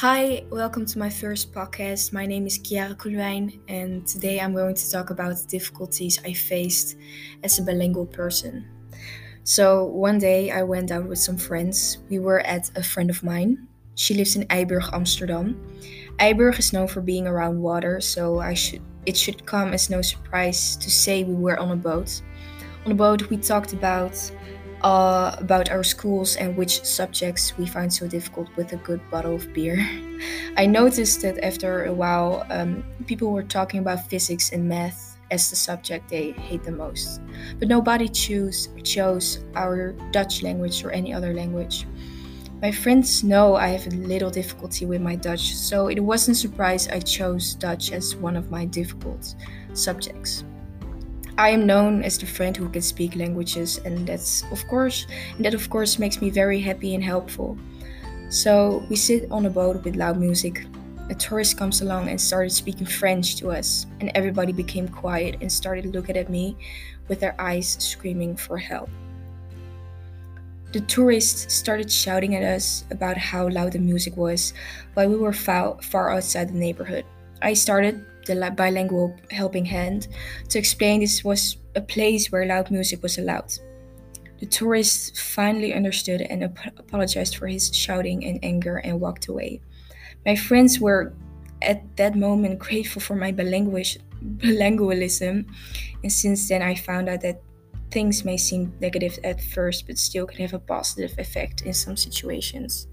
Hi, welcome to my first podcast. My name is Chiara Kulwijn, and today I'm going to talk about the difficulties I faced as a bilingual person. So, one day I went out with some friends. We were at a friend of mine. She lives in IJburg, Amsterdam. IJburg is known for being around water, so I should it should come as no surprise to say we were on a boat. On the boat, we talked about uh, about our schools and which subjects we find so difficult with a good bottle of beer. I noticed that after a while, um, people were talking about physics and math as the subject they hate the most. But nobody choose, chose our Dutch language or any other language. My friends know I have a little difficulty with my Dutch, so it wasn't a surprise I chose Dutch as one of my difficult subjects. I am known as the friend who can speak languages, and that's of course, and that of course makes me very happy and helpful. So we sit on a boat with loud music. A tourist comes along and started speaking French to us, and everybody became quiet and started looking at me with their eyes screaming for help. The tourists started shouting at us about how loud the music was while we were far, far outside the neighborhood. I started the bilingual helping hand to explain this was a place where loud music was allowed. The tourist finally understood and ap- apologized for his shouting and anger and walked away. My friends were at that moment grateful for my bilingualism, and since then I found out that things may seem negative at first but still can have a positive effect in some situations.